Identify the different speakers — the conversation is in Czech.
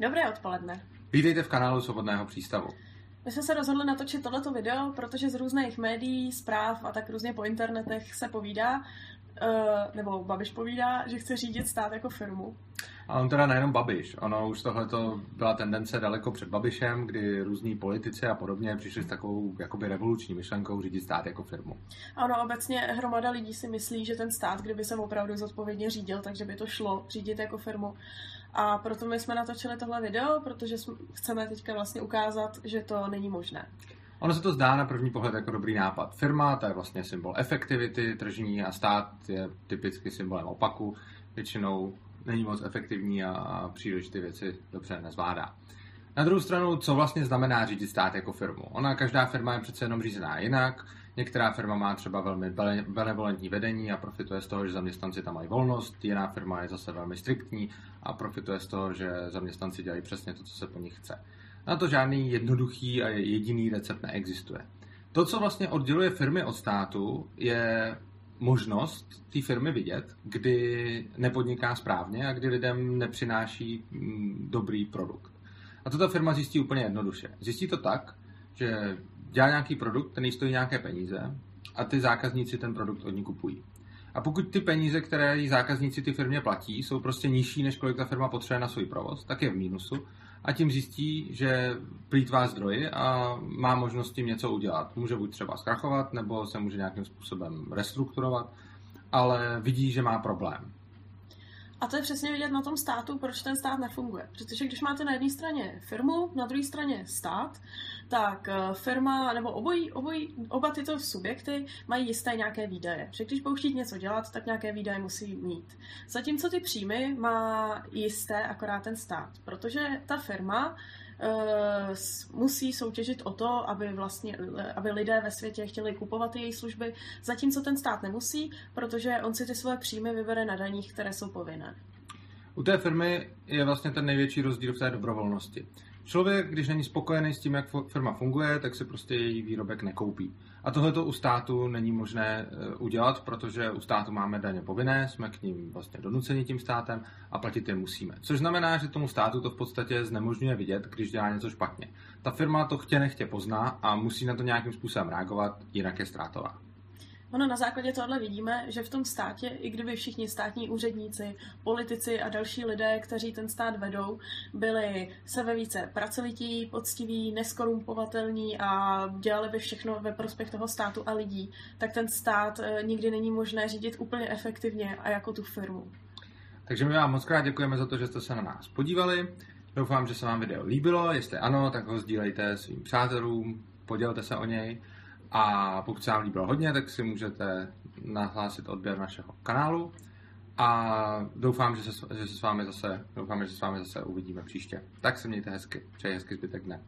Speaker 1: Dobré odpoledne.
Speaker 2: Vítejte v kanálu Svobodného přístavu.
Speaker 1: My jsme se rozhodli natočit tohleto video, protože z různých médií, zpráv a tak různě po internetech se povídá, uh, nebo Babiš povídá, že chce řídit stát jako firmu.
Speaker 2: A on teda nejenom Babiš, ono už tohle byla tendence daleko před Babišem, kdy různí politici a podobně přišli s takovou jakoby revoluční myšlenkou řídit stát jako firmu.
Speaker 1: Ano, obecně hromada lidí si myslí, že ten stát, kdyby se opravdu zodpovědně řídil, takže by to šlo řídit jako firmu. A proto my jsme natočili tohle video, protože chceme teďka vlastně ukázat, že to není možné.
Speaker 2: Ono se to zdá na první pohled jako dobrý nápad. Firma, to je vlastně symbol efektivity tržní a stát je typicky symbolem opaku. Většinou není moc efektivní a příliš ty věci dobře nezvládá. Na druhou stranu, co vlastně znamená řídit stát jako firmu? Ona, každá firma je přece jenom řízená jinak. Některá firma má třeba velmi benevolentní vedení a profituje z toho, že zaměstnanci tam mají volnost. Jiná firma je zase velmi striktní a profituje z toho, že zaměstnanci dělají přesně to, co se po nich chce. Na to žádný jednoduchý a jediný recept neexistuje. To, co vlastně odděluje firmy od státu, je možnost té firmy vidět, kdy nepodniká správně a kdy lidem nepřináší mm, dobrý produkt. A to ta firma zjistí úplně jednoduše. Zjistí to tak, že dělá nějaký produkt, který stojí nějaké peníze a ty zákazníci ten produkt od ní kupují. A pokud ty peníze, které zákazníci ty firmě platí, jsou prostě nižší, než kolik ta firma potřebuje na svůj provoz, tak je v mínusu a tím zjistí, že plítvá zdroji a má možnost tím něco udělat. Může buď třeba zkrachovat, nebo se může nějakým způsobem restrukturovat, ale vidí, že má problém.
Speaker 1: A to je přesně vidět na tom státu, proč ten stát nefunguje. Protože když máte na jedné straně firmu, na druhé straně stát, tak eh, firma nebo obojí, obojí, oba tyto subjekty mají jisté nějaké výdaje. Že když budou chtít něco dělat, tak nějaké výdaje musí mít. Zatímco ty příjmy má jisté akorát ten stát, protože ta firma musí soutěžit o to, aby vlastně, aby lidé ve světě chtěli kupovat její služby, zatímco ten stát nemusí, protože on si ty své příjmy vybere na daních, které jsou povinné.
Speaker 2: U té firmy je vlastně ten největší rozdíl v té dobrovolnosti. Člověk, když není spokojený s tím, jak firma funguje, tak si prostě její výrobek nekoupí. A tohle u státu není možné eh, udělat, protože u státu máme daně povinné, jsme k ním vlastně donuceni tím státem a platit je musíme. Což znamená, že tomu státu to v podstatě znemožňuje vidět, když dělá něco špatně. Ta firma to chtě nechtě pozná a musí na to nějakým způsobem reagovat, jinak je ztrátová.
Speaker 1: Ono na základě tohle vidíme, že v tom státě, i kdyby všichni státní úředníci, politici a další lidé, kteří ten stát vedou, byli sebe více pracovití, poctiví, neskorumpovatelní a dělali by všechno ve prospěch toho státu a lidí, tak ten stát eh, nikdy není možné řídit úplně efektivně a jako tu firmu.
Speaker 2: Takže my vám moc krát děkujeme za to, že jste se na nás podívali. Doufám, že se vám video líbilo. Jestli ano, tak ho sdílejte svým přátelům, podělte se o něj. A pokud se vám líbilo hodně, tak si můžete nahlásit odběr našeho kanálu. A doufám, že se, že se s vámi zase, doufám, že se s vámi zase uvidíme příště. Tak se mějte hezky. Přeji hezky zbytek dne.